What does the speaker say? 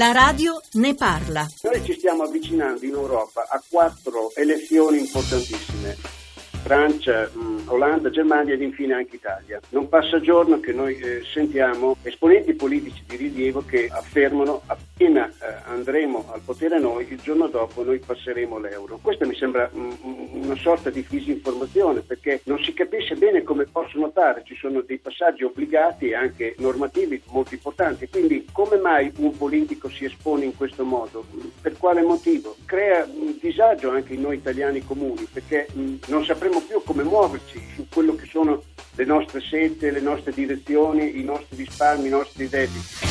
La radio ne parla. Noi ci stiamo avvicinando in Europa a quattro elezioni importantissime. Francia, mh, Olanda, Germania ed infine anche Italia. Non passa giorno che noi eh, sentiamo esponenti politici di rilievo che affermano appena eh, andremo al potere noi, il giorno dopo noi passeremo l'euro. Questa mi sembra mh, una sorta di disinformazione perché non si capisce bene come posso notare, ci sono dei passaggi obbligati e anche normativi molto importanti, quindi come mai un politico si espone in questo modo? Per quale motivo? Crea disagio anche in noi italiani comuni perché mh, non sapremo più come muoverci su quello che sono le nostre scelte, le nostre direzioni, i nostri risparmi, i nostri debiti.